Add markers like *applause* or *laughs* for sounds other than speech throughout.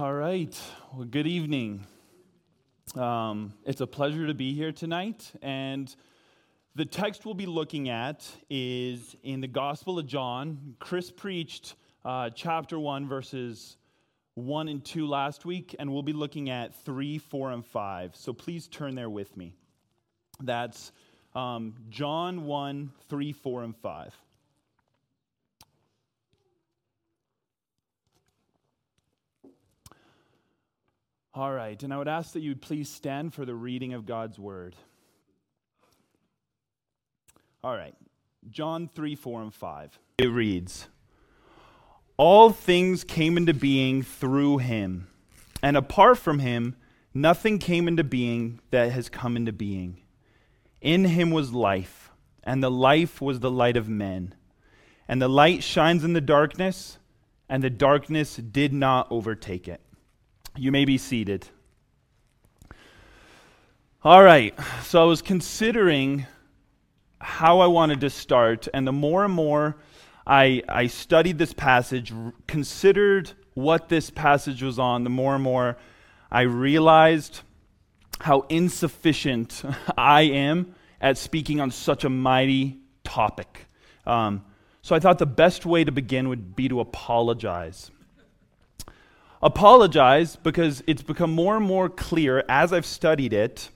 All right. Well, good evening. Um, it's a pleasure to be here tonight. And the text we'll be looking at is in the Gospel of John. Chris preached uh, chapter 1, verses 1 and 2 last week, and we'll be looking at 3, 4, and 5. So please turn there with me. That's um, John 1, 3, 4, and 5. All right, and I would ask that you would please stand for the reading of God's word. All right, John 3, 4, and 5. It reads All things came into being through him, and apart from him, nothing came into being that has come into being. In him was life, and the life was the light of men. And the light shines in the darkness, and the darkness did not overtake it. You may be seated. All right, so I was considering how I wanted to start, and the more and more I, I studied this passage, considered what this passage was on, the more and more I realized how insufficient *laughs* I am at speaking on such a mighty topic. Um, so I thought the best way to begin would be to apologize apologize because it's become more and more clear as I've studied it,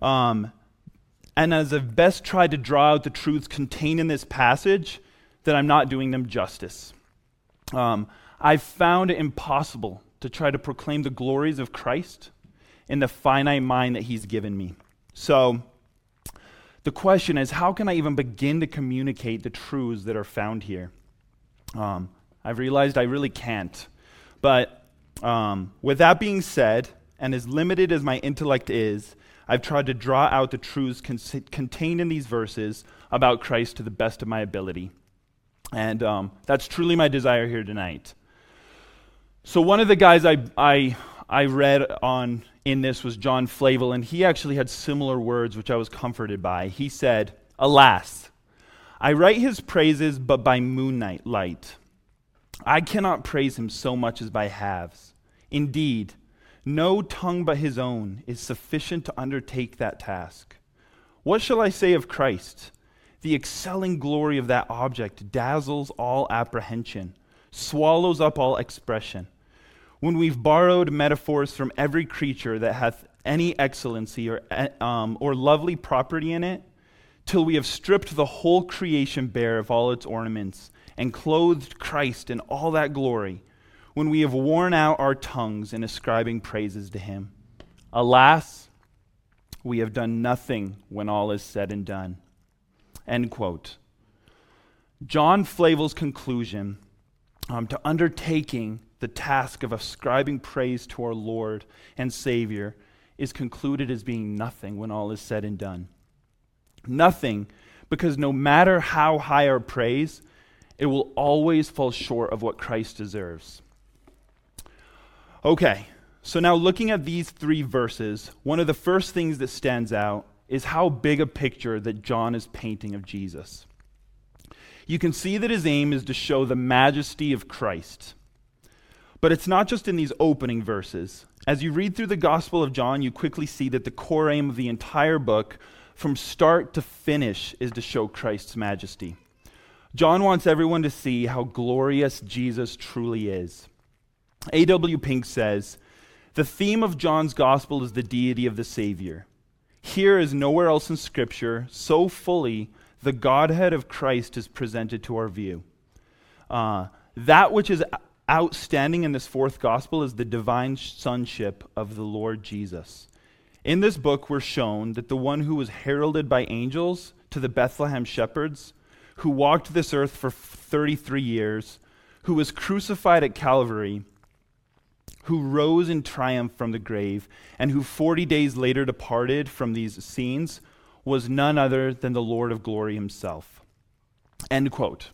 um, and as I've best tried to draw out the truths contained in this passage, that I'm not doing them justice. Um, I've found it impossible to try to proclaim the glories of Christ in the finite mind that He's given me. So, the question is how can I even begin to communicate the truths that are found here? Um, I've realized I really can't. But um, with that being said, and as limited as my intellect is, I've tried to draw out the truths con- contained in these verses about Christ to the best of my ability. And um, that's truly my desire here tonight. So, one of the guys I, I, I read on in this was John Flavel, and he actually had similar words, which I was comforted by. He said, Alas, I write his praises, but by moonlight light. I cannot praise him so much as by halves. Indeed, no tongue but his own is sufficient to undertake that task. What shall I say of Christ? The excelling glory of that object dazzles all apprehension, swallows up all expression. When we've borrowed metaphors from every creature that hath any excellency or, um, or lovely property in it, till we have stripped the whole creation bare of all its ornaments and clothed Christ in all that glory when we have worn out our tongues in ascribing praises to him. Alas, we have done nothing when all is said and done. End quote. John Flavel's conclusion um, to undertaking the task of ascribing praise to our Lord and Savior is concluded as being nothing when all is said and done. Nothing, because no matter how high our praise, it will always fall short of what Christ deserves. Okay, so now looking at these three verses, one of the first things that stands out is how big a picture that John is painting of Jesus. You can see that his aim is to show the majesty of Christ. But it's not just in these opening verses. As you read through the Gospel of John, you quickly see that the core aim of the entire book, from start to finish, is to show Christ's majesty. John wants everyone to see how glorious Jesus truly is. A.W. Pink says The theme of John's gospel is the deity of the Savior. Here, as nowhere else in Scripture, so fully the Godhead of Christ is presented to our view. Uh, that which is outstanding in this fourth gospel is the divine sonship of the Lord Jesus. In this book, we're shown that the one who was heralded by angels to the Bethlehem shepherds who walked this earth for 33 years, who was crucified at Calvary, who rose in triumph from the grave, and who 40 days later departed from these scenes, was none other than the Lord of glory himself. End quote.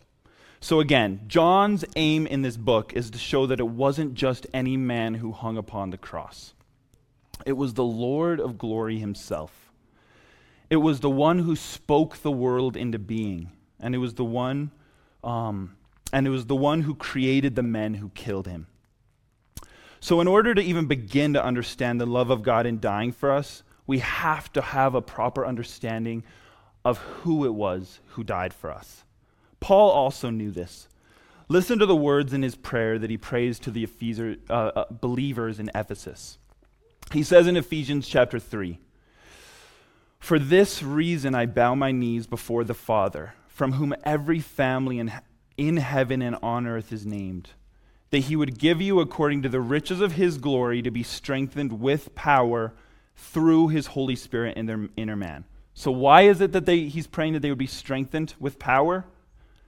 So, again, John's aim in this book is to show that it wasn't just any man who hung upon the cross, it was the Lord of glory himself. It was the one who spoke the world into being and it was the one, um, and it was the one who created the men who killed him. So, in order to even begin to understand the love of God in dying for us, we have to have a proper understanding of who it was who died for us. Paul also knew this. Listen to the words in his prayer that he prays to the Epheser, uh, uh, believers in Ephesus. He says in Ephesians chapter 3 For this reason I bow my knees before the Father, from whom every family in, in heaven and on earth is named, that he would give you, according to the riches of his glory, to be strengthened with power through his Holy Spirit in their inner man. So, why is it that they, he's praying that they would be strengthened with power?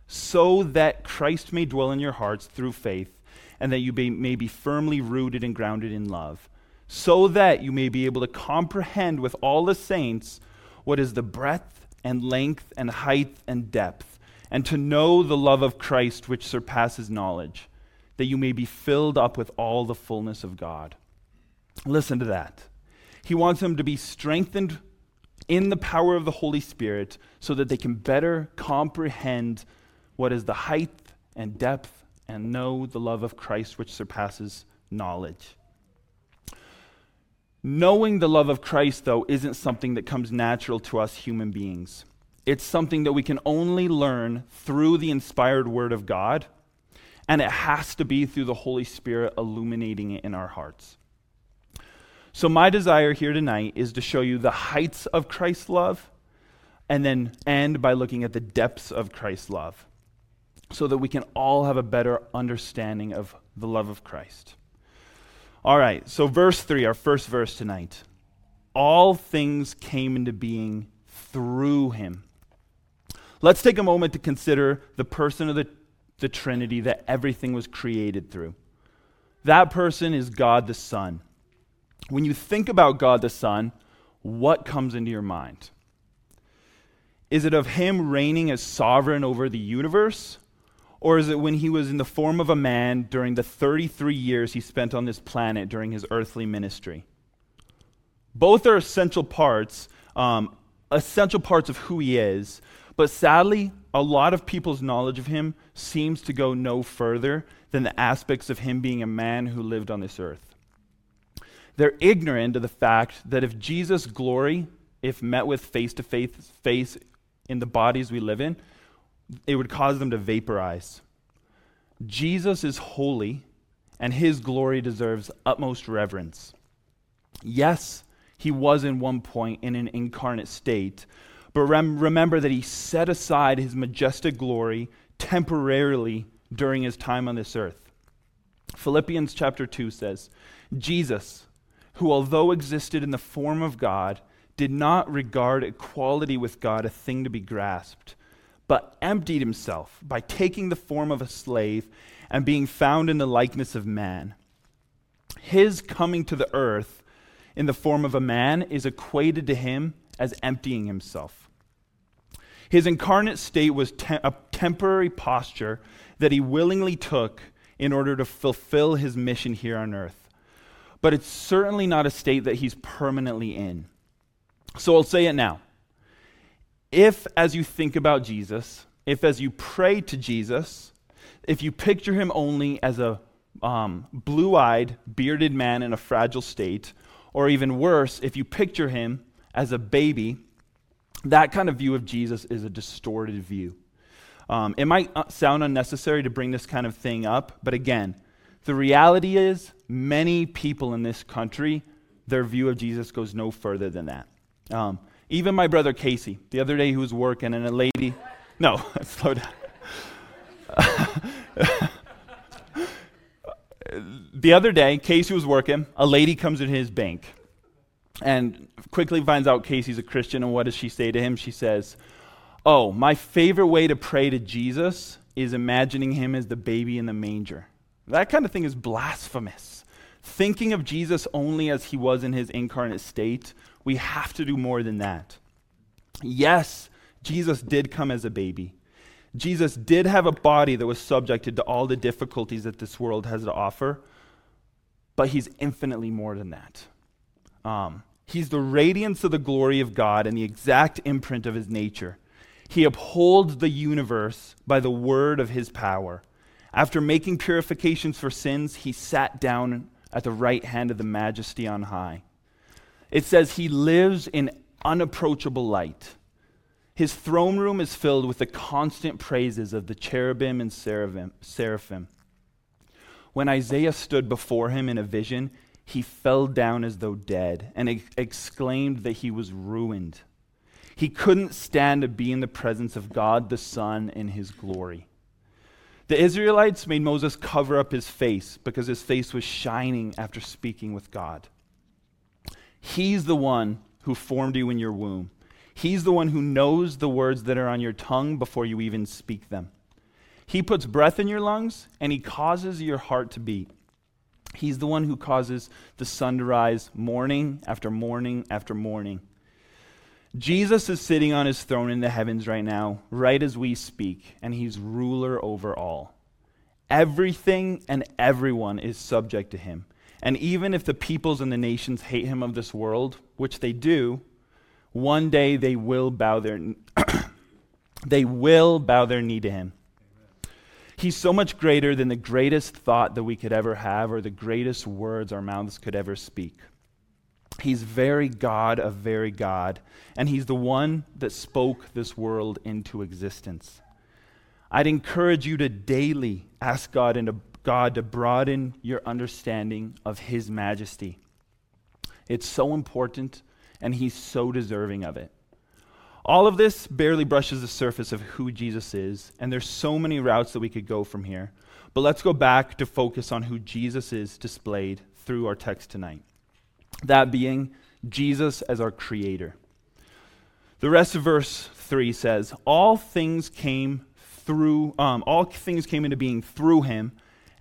so that Christ may dwell in your hearts through faith, and that you may, may be firmly rooted and grounded in love, so that you may be able to comprehend with all the saints what is the breadth and length and height and depth, and to know the love of Christ which surpasses knowledge, that you may be filled up with all the fullness of God. Listen to that. He wants them to be strengthened in the power of the Holy Spirit so that they can better comprehend what is the height and depth and know the love of Christ which surpasses knowledge. Knowing the love of Christ, though, isn't something that comes natural to us human beings. It's something that we can only learn through the inspired Word of God, and it has to be through the Holy Spirit illuminating it in our hearts. So, my desire here tonight is to show you the heights of Christ's love and then end by looking at the depths of Christ's love so that we can all have a better understanding of the love of Christ. All right, so verse 3, our first verse tonight. All things came into being through him. Let's take a moment to consider the person of the, the Trinity that everything was created through. That person is God the Son. When you think about God the Son, what comes into your mind? Is it of him reigning as sovereign over the universe? Or is it when he was in the form of a man during the 33 years he spent on this planet during his earthly ministry? Both are essential parts, um, essential parts of who he is. But sadly, a lot of people's knowledge of him seems to go no further than the aspects of him being a man who lived on this earth. They're ignorant of the fact that if Jesus' glory, if met with face to face in the bodies we live in, it would cause them to vaporize. Jesus is holy, and his glory deserves utmost reverence. Yes, he was in one point in an incarnate state, but rem- remember that he set aside his majestic glory temporarily during his time on this earth. Philippians chapter 2 says, Jesus, who although existed in the form of God, did not regard equality with God a thing to be grasped but emptied himself by taking the form of a slave and being found in the likeness of man. His coming to the earth in the form of a man is equated to him as emptying himself. His incarnate state was te- a temporary posture that he willingly took in order to fulfill his mission here on earth. But it's certainly not a state that he's permanently in. So I'll say it now if, as you think about Jesus, if as you pray to Jesus, if you picture him only as a um, blue eyed, bearded man in a fragile state, or even worse, if you picture him as a baby, that kind of view of Jesus is a distorted view. Um, it might uh, sound unnecessary to bring this kind of thing up, but again, the reality is many people in this country, their view of Jesus goes no further than that. Um, even my brother Casey, the other day he was working and a lady, no, *laughs* slow down. *laughs* the other day, Casey was working, a lady comes in his bank and quickly finds out Casey's a Christian. And what does she say to him? She says, Oh, my favorite way to pray to Jesus is imagining him as the baby in the manger. That kind of thing is blasphemous. Thinking of Jesus only as he was in his incarnate state we have to do more than that. Yes, Jesus did come as a baby. Jesus did have a body that was subjected to all the difficulties that this world has to offer, but he's infinitely more than that. Um, he's the radiance of the glory of God and the exact imprint of his nature. He upholds the universe by the word of his power. After making purifications for sins, he sat down at the right hand of the majesty on high. It says he lives in unapproachable light. His throne room is filled with the constant praises of the cherubim and seraphim. When Isaiah stood before him in a vision, he fell down as though dead and ex- exclaimed that he was ruined. He couldn't stand to be in the presence of God the Son in his glory. The Israelites made Moses cover up his face because his face was shining after speaking with God. He's the one who formed you in your womb. He's the one who knows the words that are on your tongue before you even speak them. He puts breath in your lungs and he causes your heart to beat. He's the one who causes the sun to rise morning after morning after morning. Jesus is sitting on his throne in the heavens right now, right as we speak, and he's ruler over all. Everything and everyone is subject to him. And even if the peoples and the nations hate him of this world, which they do, one day they will bow their *coughs* they will bow their knee to him. He's so much greater than the greatest thought that we could ever have or the greatest words our mouths could ever speak. He's very God of very God, and He's the one that spoke this world into existence. I'd encourage you to daily ask God, into, God to broaden your understanding of His majesty. It's so important, and He's so deserving of it. All of this barely brushes the surface of who Jesus is, and there's so many routes that we could go from here. But let's go back to focus on who Jesus is displayed through our text tonight that being Jesus as our creator. The rest of verse 3 says, All things came through, um, all things came into being through him,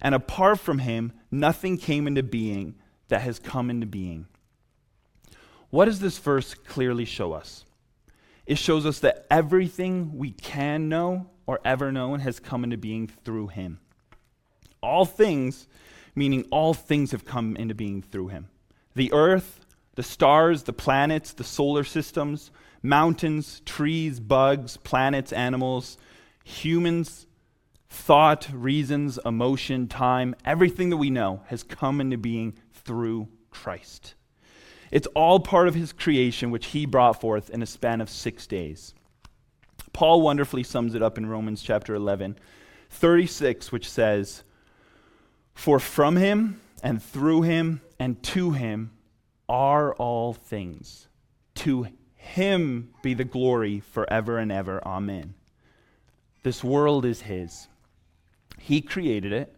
and apart from him, nothing came into being that has come into being. What does this verse clearly show us? It shows us that everything we can know or ever known has come into being through him. All things, meaning all things have come into being through him the earth, the stars, the planets, the solar systems, mountains, trees, bugs, planets, animals, humans, thought, reasons, emotion, time, everything that we know has come into being through Christ. It's all part of his creation, which he brought forth in a span of six days. Paul wonderfully sums it up in Romans chapter 11, 36, which says, For from him and through him and to him are all things. To him be the glory forever and ever. Amen. This world is his. He created it,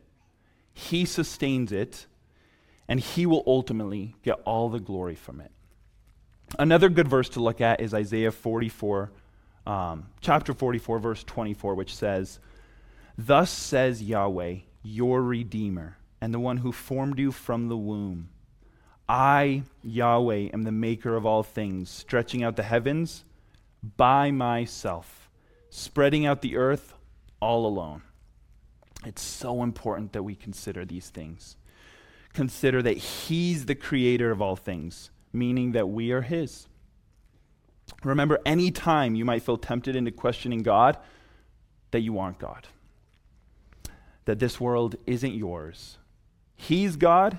he sustains it, and he will ultimately get all the glory from it. Another good verse to look at is Isaiah 44, um, chapter 44, verse 24, which says, Thus says Yahweh, your Redeemer and the one who formed you from the womb. I, Yahweh, am the maker of all things, stretching out the heavens by myself, spreading out the earth all alone. It's so important that we consider these things. Consider that He's the creator of all things, meaning that we are His. Remember, any time you might feel tempted into questioning God, that you aren't God. That this world isn't yours, He's God,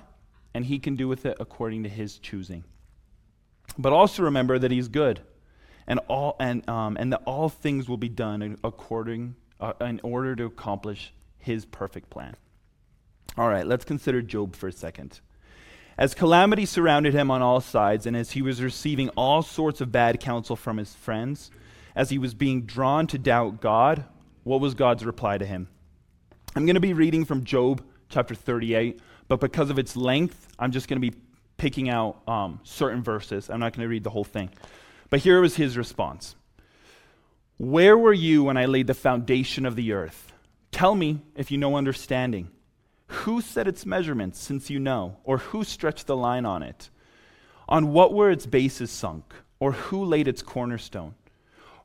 and He can do with it according to His choosing. But also remember that He's good, and all and um, and that all things will be done according uh, in order to accomplish His perfect plan. All right, let's consider Job for a second. As calamity surrounded him on all sides, and as he was receiving all sorts of bad counsel from his friends, as he was being drawn to doubt God, what was God's reply to him? I'm going to be reading from Job chapter 38, but because of its length, I'm just going to be picking out um, certain verses. I'm not going to read the whole thing. But here was his response Where were you when I laid the foundation of the earth? Tell me if you know understanding. Who set its measurements, since you know? Or who stretched the line on it? On what were its bases sunk? Or who laid its cornerstone?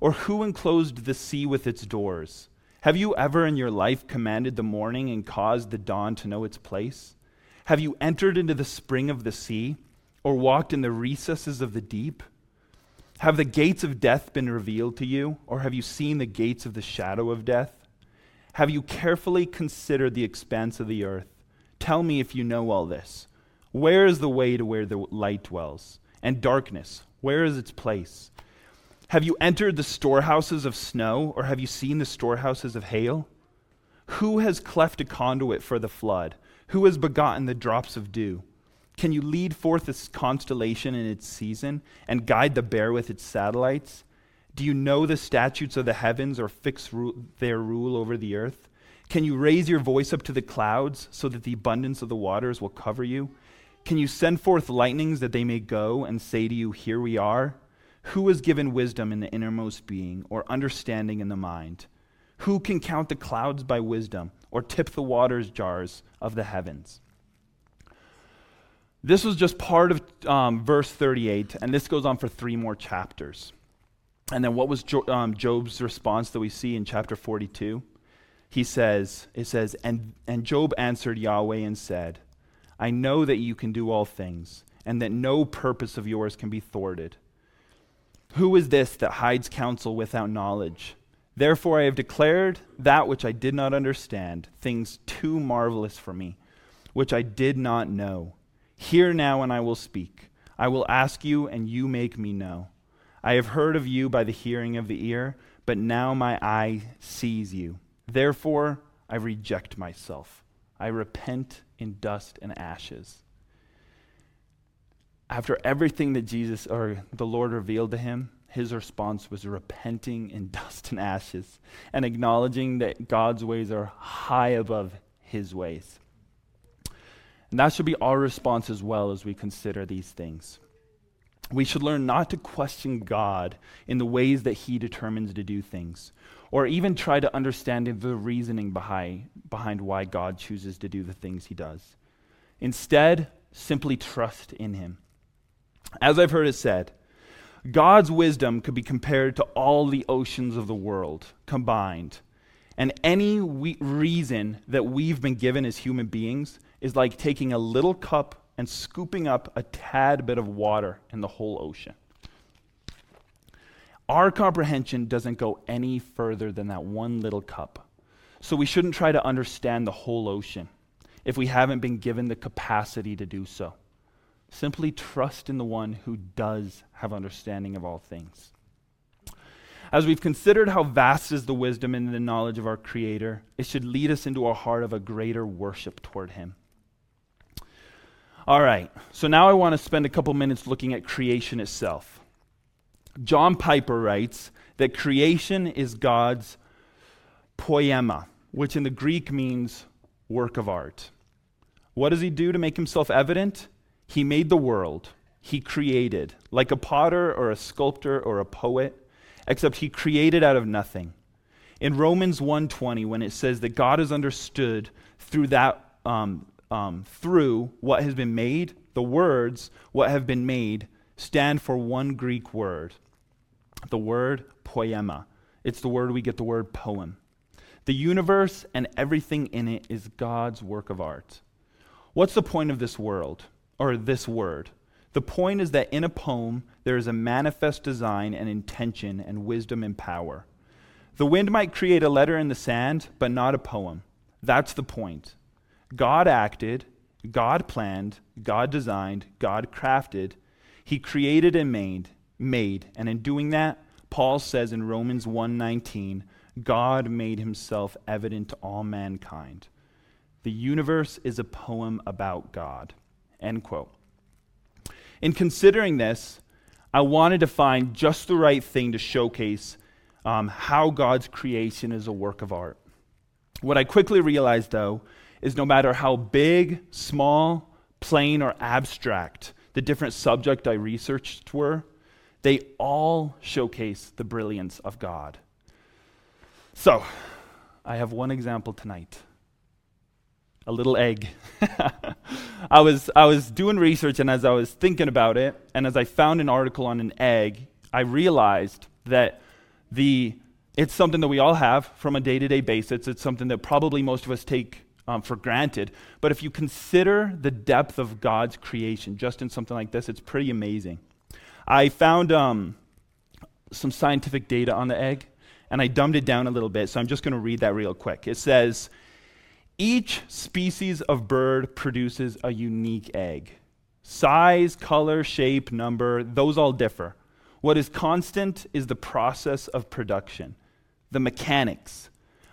Or who enclosed the sea with its doors? Have you ever in your life commanded the morning and caused the dawn to know its place? Have you entered into the spring of the sea or walked in the recesses of the deep? Have the gates of death been revealed to you, or have you seen the gates of the shadow of death? Have you carefully considered the expanse of the earth? Tell me if you know all this. Where is the way to where the light dwells? And darkness, where is its place? Have you entered the storehouses of snow, or have you seen the storehouses of hail? Who has cleft a conduit for the flood? Who has begotten the drops of dew? Can you lead forth this constellation in its season and guide the bear with its satellites? Do you know the statutes of the heavens or fix ru- their rule over the earth? Can you raise your voice up to the clouds so that the abundance of the waters will cover you? Can you send forth lightnings that they may go and say to you, Here we are? Who has given wisdom in the innermost being, or understanding in the mind? Who can count the clouds by wisdom, or tip the waters jars of the heavens? This was just part of um, verse 38, and this goes on for three more chapters. And then what was um, Job's response that we see in chapter 42? He says, it says, and, and Job answered Yahweh and said, I know that you can do all things, and that no purpose of yours can be thwarted. Who is this that hides counsel without knowledge? Therefore, I have declared that which I did not understand, things too marvelous for me, which I did not know. Hear now, and I will speak. I will ask you, and you make me know. I have heard of you by the hearing of the ear, but now my eye sees you. Therefore, I reject myself. I repent in dust and ashes. After everything that Jesus or the Lord revealed to him, his response was repenting in *laughs* dust and ashes and acknowledging that God's ways are high above his ways. And that should be our response as well as we consider these things. We should learn not to question God in the ways that he determines to do things, or even try to understand the reasoning behind, behind why God chooses to do the things he does. Instead, simply trust in him. As I've heard it said, God's wisdom could be compared to all the oceans of the world combined. And any we- reason that we've been given as human beings is like taking a little cup and scooping up a tad bit of water in the whole ocean. Our comprehension doesn't go any further than that one little cup. So we shouldn't try to understand the whole ocean if we haven't been given the capacity to do so. Simply trust in the one who does have understanding of all things. As we've considered how vast is the wisdom and the knowledge of our Creator, it should lead us into a heart of a greater worship toward Him. All right, so now I want to spend a couple minutes looking at creation itself. John Piper writes that creation is God's poema, which in the Greek means work of art. What does he do to make himself evident? He made the world. He created, like a potter or a sculptor or a poet, except he created out of nothing. In Romans 1:20 when it says that God is understood through that um, um, through what has been made, the words what have been made stand for one Greek word, the word poema. It's the word we get the word poem. The universe and everything in it is God's work of art. What's the point of this world, or this word? The point is that in a poem, there is a manifest design and intention and wisdom and power. The wind might create a letter in the sand, but not a poem. That's the point. God acted, God planned, God designed, God crafted. He created and made, made, and in doing that, Paul says in Romans 1:19, God made himself evident to all mankind. The universe is a poem about God. End quote. In considering this, I wanted to find just the right thing to showcase um, how God's creation is a work of art. What I quickly realized, though, is no matter how big, small, plain, or abstract the different subject I researched were, they all showcase the brilliance of God. So, I have one example tonight. A little egg. *laughs* I was I was doing research and as I was thinking about it and as I found an article on an egg, I realized that the it's something that we all have from a day-to-day basis. It's something that probably most of us take um, for granted. But if you consider the depth of God's creation just in something like this, it's pretty amazing. I found um, some scientific data on the egg, and I dumbed it down a little bit, so I'm just going to read that real quick. It says, Each species of bird produces a unique egg. Size, color, shape, number, those all differ. What is constant is the process of production, the mechanics.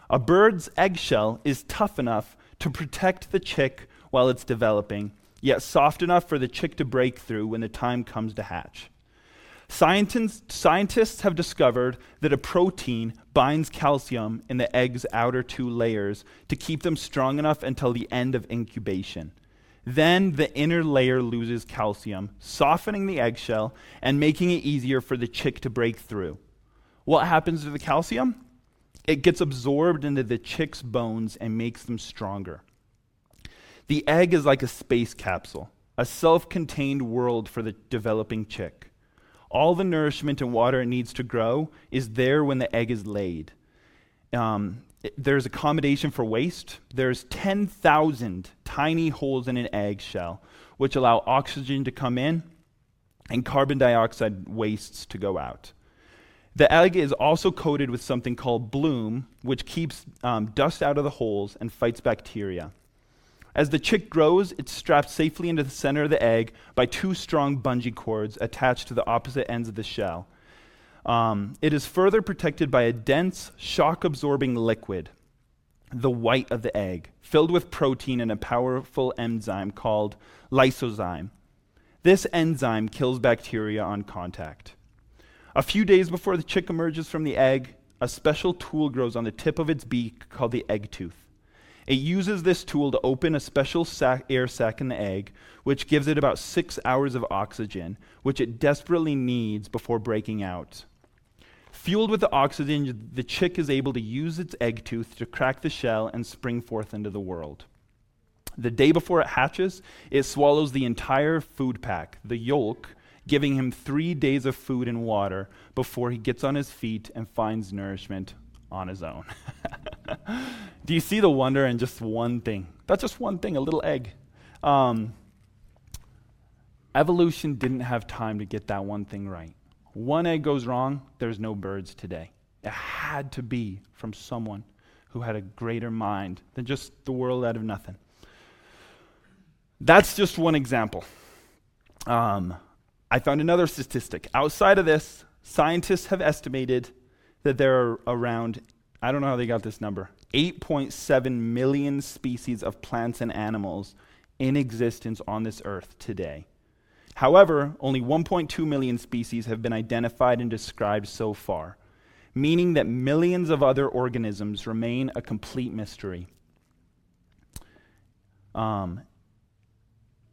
A bird's eggshell is tough enough to protect the chick while it's developing, yet soft enough for the chick to break through when the time comes to hatch. Scientists, have discovered that a protein binds calcium in the egg's outer two layers to keep them strong enough until the end of incubation. Then the inner layer loses calcium, softening the eggshell and making it easier for the chick to break through. What happens to the calcium? It gets absorbed into the chick's bones and makes them stronger. The egg is like a space capsule, a self contained world for the developing chick. All the nourishment and water it needs to grow is there when the egg is laid. Um, it, there's accommodation for waste. There's 10,000 tiny holes in an egg shell, which allow oxygen to come in and carbon dioxide wastes to go out. The egg is also coated with something called bloom, which keeps um, dust out of the holes and fights bacteria. As the chick grows, it's strapped safely into the center of the egg by two strong bungee cords attached to the opposite ends of the shell. Um, it is further protected by a dense, shock absorbing liquid, the white of the egg, filled with protein and a powerful enzyme called lysozyme. This enzyme kills bacteria on contact. A few days before the chick emerges from the egg, a special tool grows on the tip of its beak called the egg tooth. It uses this tool to open a special sac, air sac in the egg, which gives it about six hours of oxygen, which it desperately needs before breaking out. Fueled with the oxygen, the chick is able to use its egg tooth to crack the shell and spring forth into the world. The day before it hatches, it swallows the entire food pack, the yolk, giving him three days of food and water before he gets on his feet and finds nourishment on his own. *laughs* Do you see the wonder in just one thing? That's just one thing, a little egg. Um, evolution didn't have time to get that one thing right. One egg goes wrong, there's no birds today. It had to be from someone who had a greater mind than just the world out of nothing. That's just one example. Um, I found another statistic. Outside of this, scientists have estimated that there are around, I don't know how they got this number, 8.7 million species of plants and animals in existence on this earth today. However, only 1.2 million species have been identified and described so far, meaning that millions of other organisms remain a complete mystery. Um,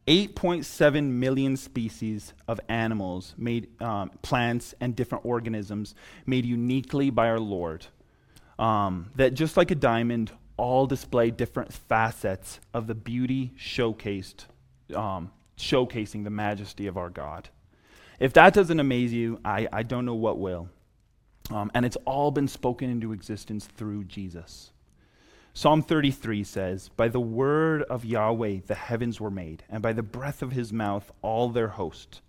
8.7 million species of animals, made, um, plants, and different organisms made uniquely by our Lord. Um, that just like a diamond, all display different facets of the beauty showcased, um, showcasing the majesty of our God. If that doesn't amaze you, I, I don't know what will. Um, and it's all been spoken into existence through Jesus. Psalm 33 says, By the word of Yahweh the heavens were made, and by the breath of his mouth all their host.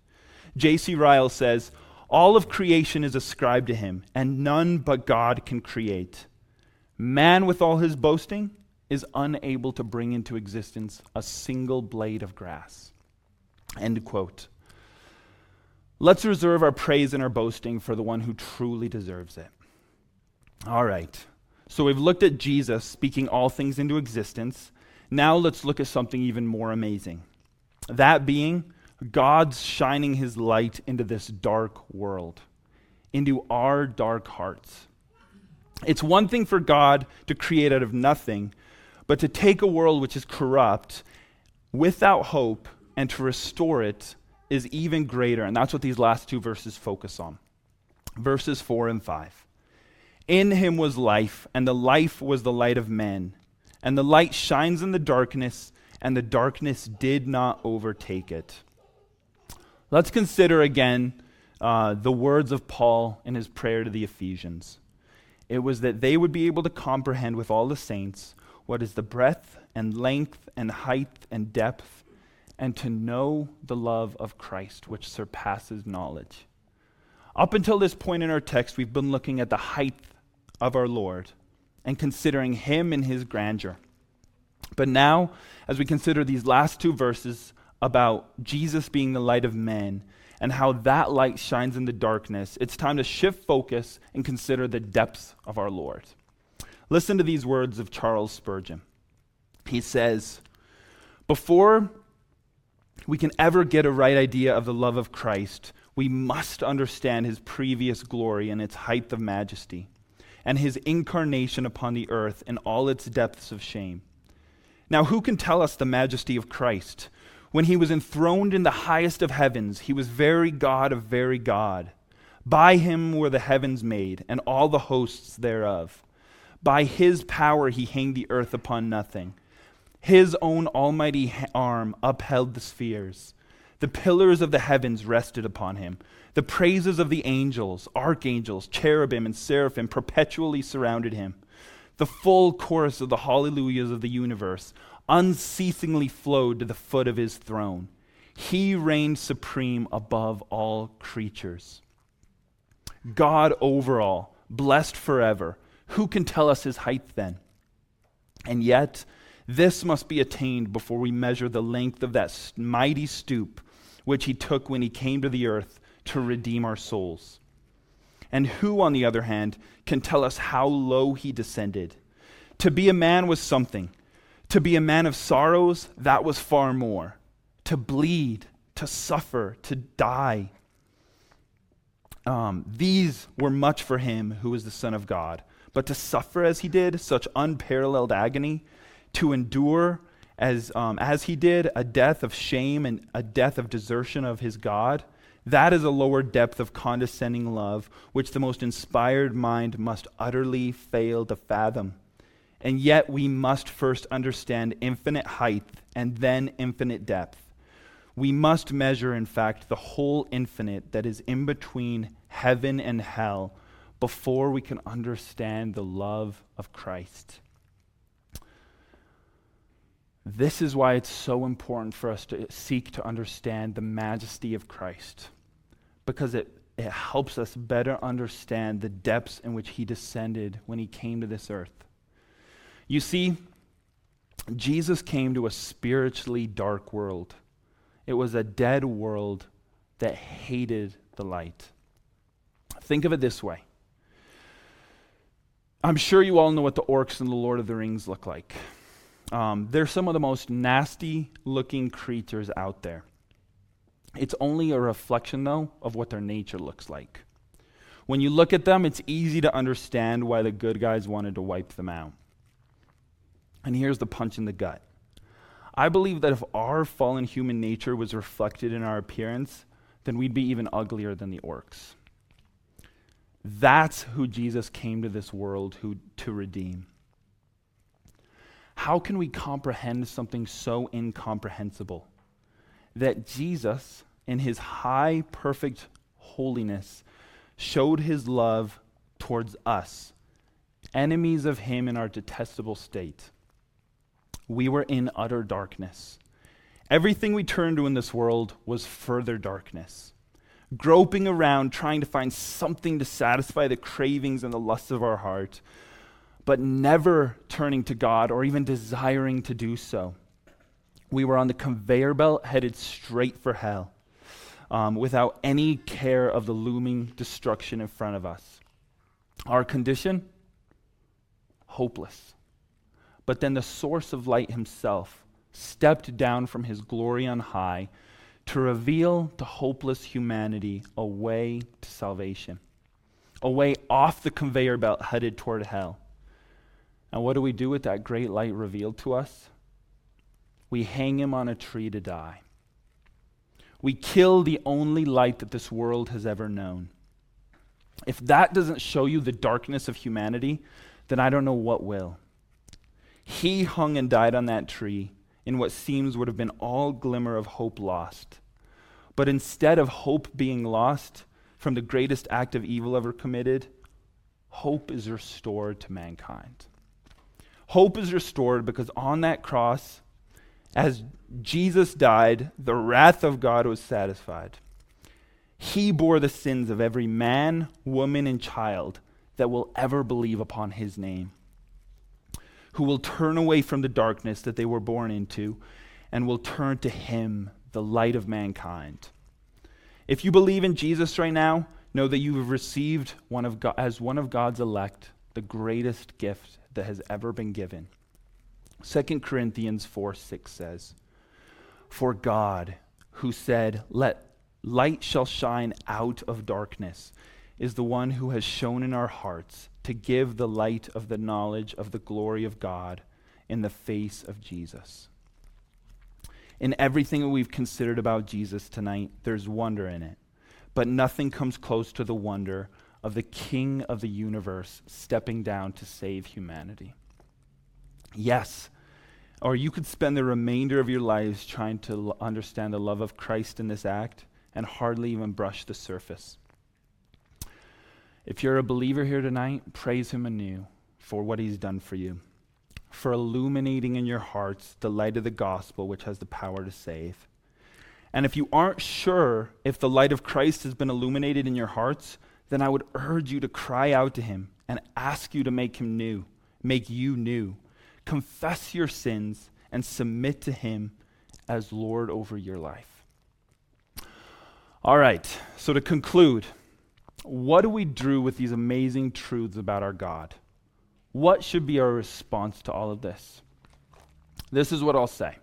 J.C. Ryle says, All of creation is ascribed to him, and none but God can create. Man, with all his boasting, is unable to bring into existence a single blade of grass. End quote. Let's reserve our praise and our boasting for the one who truly deserves it. All right. So we've looked at Jesus speaking all things into existence. Now let's look at something even more amazing. That being God's shining his light into this dark world, into our dark hearts. It's one thing for God to create out of nothing, but to take a world which is corrupt, without hope, and to restore it is even greater. And that's what these last two verses focus on. Verses 4 and 5. In him was life, and the life was the light of men. And the light shines in the darkness, and the darkness did not overtake it. Let's consider again uh, the words of Paul in his prayer to the Ephesians. It was that they would be able to comprehend with all the saints what is the breadth and length and height and depth, and to know the love of Christ, which surpasses knowledge. Up until this point in our text, we've been looking at the height of our Lord and considering him in his grandeur. But now, as we consider these last two verses about Jesus being the light of men and how that light shines in the darkness, it's time to shift focus and consider the depths of our Lord. Listen to these words of Charles Spurgeon. He says, Before we can ever get a right idea of the love of Christ, we must understand his previous glory and its height of majesty, and his incarnation upon the earth in all its depths of shame. Now, who can tell us the majesty of Christ? When he was enthroned in the highest of heavens, he was very God of very God. By him were the heavens made, and all the hosts thereof. By his power he hanged the earth upon nothing. His own almighty arm upheld the spheres. The pillars of the heavens rested upon him. The praises of the angels, archangels, cherubim, and seraphim perpetually surrounded him. The full chorus of the hallelujahs of the universe unceasingly flowed to the foot of his throne. He reigned supreme above all creatures. God over all, blessed forever. Who can tell us his height then? And yet, this must be attained before we measure the length of that mighty stoop which he took when he came to the earth to redeem our souls. And who, on the other hand, can tell us how low he descended? To be a man was something. To be a man of sorrows, that was far more. To bleed, to suffer, to die. Um, these were much for him who was the Son of God. But to suffer as he did, such unparalleled agony, to endure as, um, as he did a death of shame and a death of desertion of his God, that is a lower depth of condescending love which the most inspired mind must utterly fail to fathom. And yet we must first understand infinite height and then infinite depth. We must measure, in fact, the whole infinite that is in between heaven and hell before we can understand the love of Christ. This is why it's so important for us to seek to understand the majesty of Christ, because it, it helps us better understand the depths in which he descended when he came to this earth. You see, Jesus came to a spiritually dark world. It was a dead world that hated the light. Think of it this way. I'm sure you all know what the orcs in the Lord of the Rings look like. Um, they're some of the most nasty looking creatures out there. It's only a reflection, though, of what their nature looks like. When you look at them, it's easy to understand why the good guys wanted to wipe them out. And here's the punch in the gut I believe that if our fallen human nature was reflected in our appearance, then we'd be even uglier than the orcs. That's who Jesus came to this world who, to redeem. How can we comprehend something so incomprehensible? That Jesus, in his high, perfect holiness, showed his love towards us, enemies of him in our detestable state. We were in utter darkness. Everything we turned to in this world was further darkness. Groping around, trying to find something to satisfy the cravings and the lusts of our heart, but never turning to God or even desiring to do so. We were on the conveyor belt headed straight for hell um, without any care of the looming destruction in front of us. Our condition? Hopeless. But then the source of light himself stepped down from his glory on high to reveal to hopeless humanity a way to salvation, a way off the conveyor belt headed toward hell. And what do we do with that great light revealed to us? We hang him on a tree to die. We kill the only light that this world has ever known. If that doesn't show you the darkness of humanity, then I don't know what will. He hung and died on that tree in what seems would have been all glimmer of hope lost. But instead of hope being lost from the greatest act of evil ever committed, hope is restored to mankind. Hope is restored because on that cross, as Jesus died, the wrath of God was satisfied. He bore the sins of every man, woman, and child that will ever believe upon his name. who will turn away from the darkness that they were born into and will turn to Him, the light of mankind. If you believe in Jesus right now, know that you have received one of God, as one of God's elect the greatest gift that has ever been given. 2 Corinthians 4 6 says, For God, who said, Let light shall shine out of darkness, is the one who has shown in our hearts to give the light of the knowledge of the glory of God in the face of Jesus. In everything that we've considered about Jesus tonight, there's wonder in it. But nothing comes close to the wonder of the King of the universe stepping down to save humanity. Yes, or you could spend the remainder of your lives trying to l- understand the love of Christ in this act and hardly even brush the surface. If you're a believer here tonight, praise Him anew for what He's done for you, for illuminating in your hearts the light of the gospel which has the power to save. And if you aren't sure if the light of Christ has been illuminated in your hearts, then I would urge you to cry out to him and ask you to make him new, make you new. Confess your sins and submit to him as Lord over your life. All right, so to conclude, what do we do with these amazing truths about our God? What should be our response to all of this? This is what I'll say.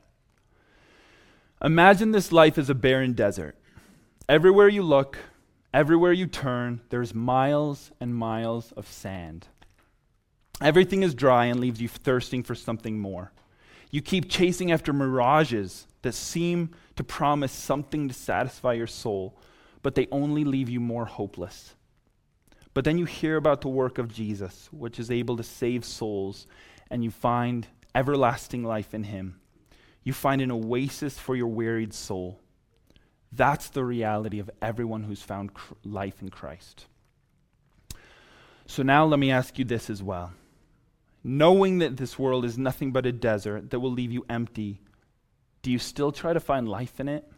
Imagine this life as a barren desert. Everywhere you look, Everywhere you turn, there's miles and miles of sand. Everything is dry and leaves you thirsting for something more. You keep chasing after mirages that seem to promise something to satisfy your soul, but they only leave you more hopeless. But then you hear about the work of Jesus, which is able to save souls, and you find everlasting life in him. You find an oasis for your wearied soul. That's the reality of everyone who's found cr- life in Christ. So now let me ask you this as well. Knowing that this world is nothing but a desert that will leave you empty, do you still try to find life in it?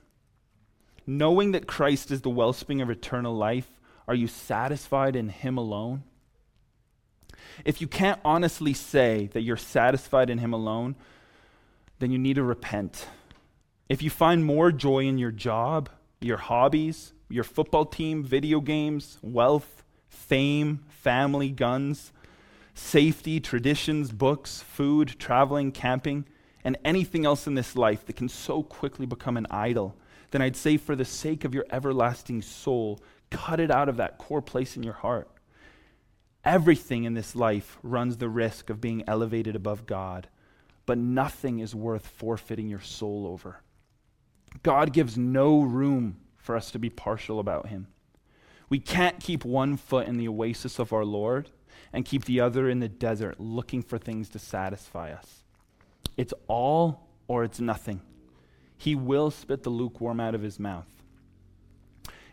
Knowing that Christ is the wellspring of eternal life, are you satisfied in Him alone? If you can't honestly say that you're satisfied in Him alone, then you need to repent if you find more joy in your job, your hobbies, your football team, video games, wealth, fame, family, guns, safety, traditions, books, food, traveling, camping, and anything else in this life that can so quickly become an idol, then I'd say, for the sake of your everlasting soul, cut it out of that core place in your heart. Everything in this life runs the risk of being elevated above God, but nothing is worth forfeiting your soul over. God gives no room for us to be partial about him. We can't keep one foot in the oasis of our Lord and keep the other in the desert looking for things to satisfy us. It's all or it's nothing. He will spit the lukewarm out of his mouth.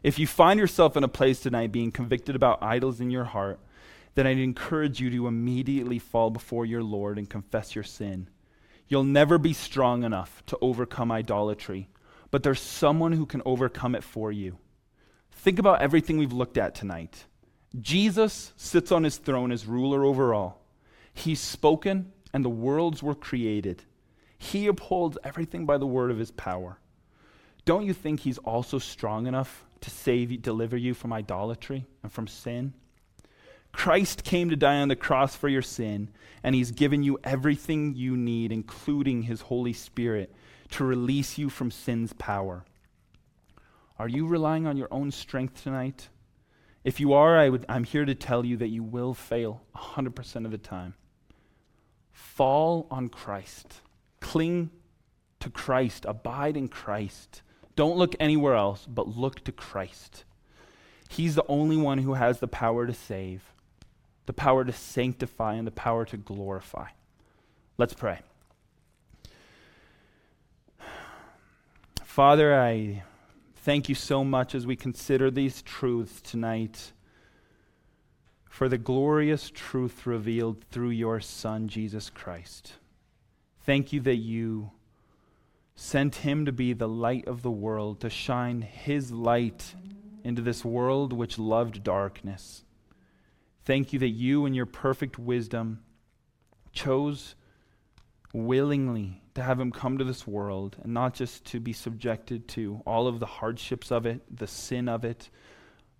If you find yourself in a place tonight being convicted about idols in your heart, then I'd encourage you to immediately fall before your Lord and confess your sin. You'll never be strong enough to overcome idolatry but there's someone who can overcome it for you. Think about everything we've looked at tonight. Jesus sits on his throne as ruler over all. He's spoken, and the worlds were created. He upholds everything by the word of his power. Don't you think he's also strong enough to save deliver you from idolatry and from sin? Christ came to die on the cross for your sin, and he's given you everything you need, including his Holy Spirit, to release you from sin's power. Are you relying on your own strength tonight? If you are, I would, I'm here to tell you that you will fail 100% of the time. Fall on Christ. Cling to Christ. Abide in Christ. Don't look anywhere else, but look to Christ. He's the only one who has the power to save, the power to sanctify, and the power to glorify. Let's pray. Father, I thank you so much as we consider these truths tonight for the glorious truth revealed through your Son, Jesus Christ. Thank you that you sent him to be the light of the world, to shine his light into this world which loved darkness. Thank you that you, in your perfect wisdom, chose willingly to have him come to this world and not just to be subjected to all of the hardships of it, the sin of it,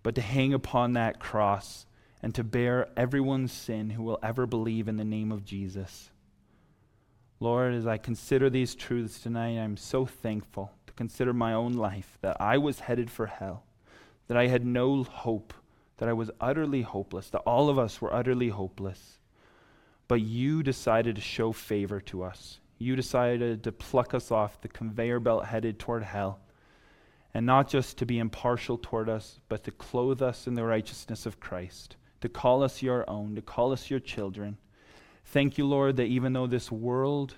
but to hang upon that cross and to bear everyone's sin who will ever believe in the name of Jesus. Lord, as I consider these truths tonight, I'm so thankful to consider my own life that I was headed for hell, that I had no hope, that I was utterly hopeless, that all of us were utterly hopeless. But you decided to show favor to us. You decided to pluck us off the conveyor belt headed toward hell and not just to be impartial toward us, but to clothe us in the righteousness of Christ, to call us your own, to call us your children. Thank you, Lord, that even though this world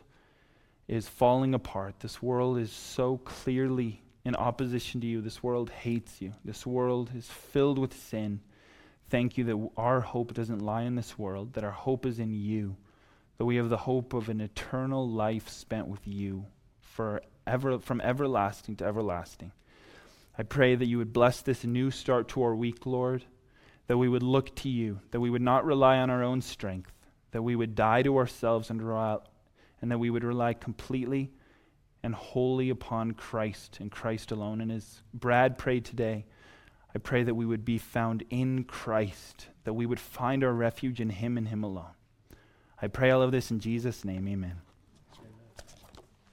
is falling apart, this world is so clearly in opposition to you, this world hates you, this world is filled with sin. Thank you that our hope doesn't lie in this world, that our hope is in you, that we have the hope of an eternal life spent with you forever, from everlasting to everlasting. I pray that you would bless this new start to our week, Lord, that we would look to you, that we would not rely on our own strength, that we would die to ourselves and, rely, and that we would rely completely and wholly upon Christ and Christ alone. And as Brad prayed today, I pray that we would be found in Christ, that we would find our refuge in Him and Him alone. I pray all of this in Jesus' name. Amen.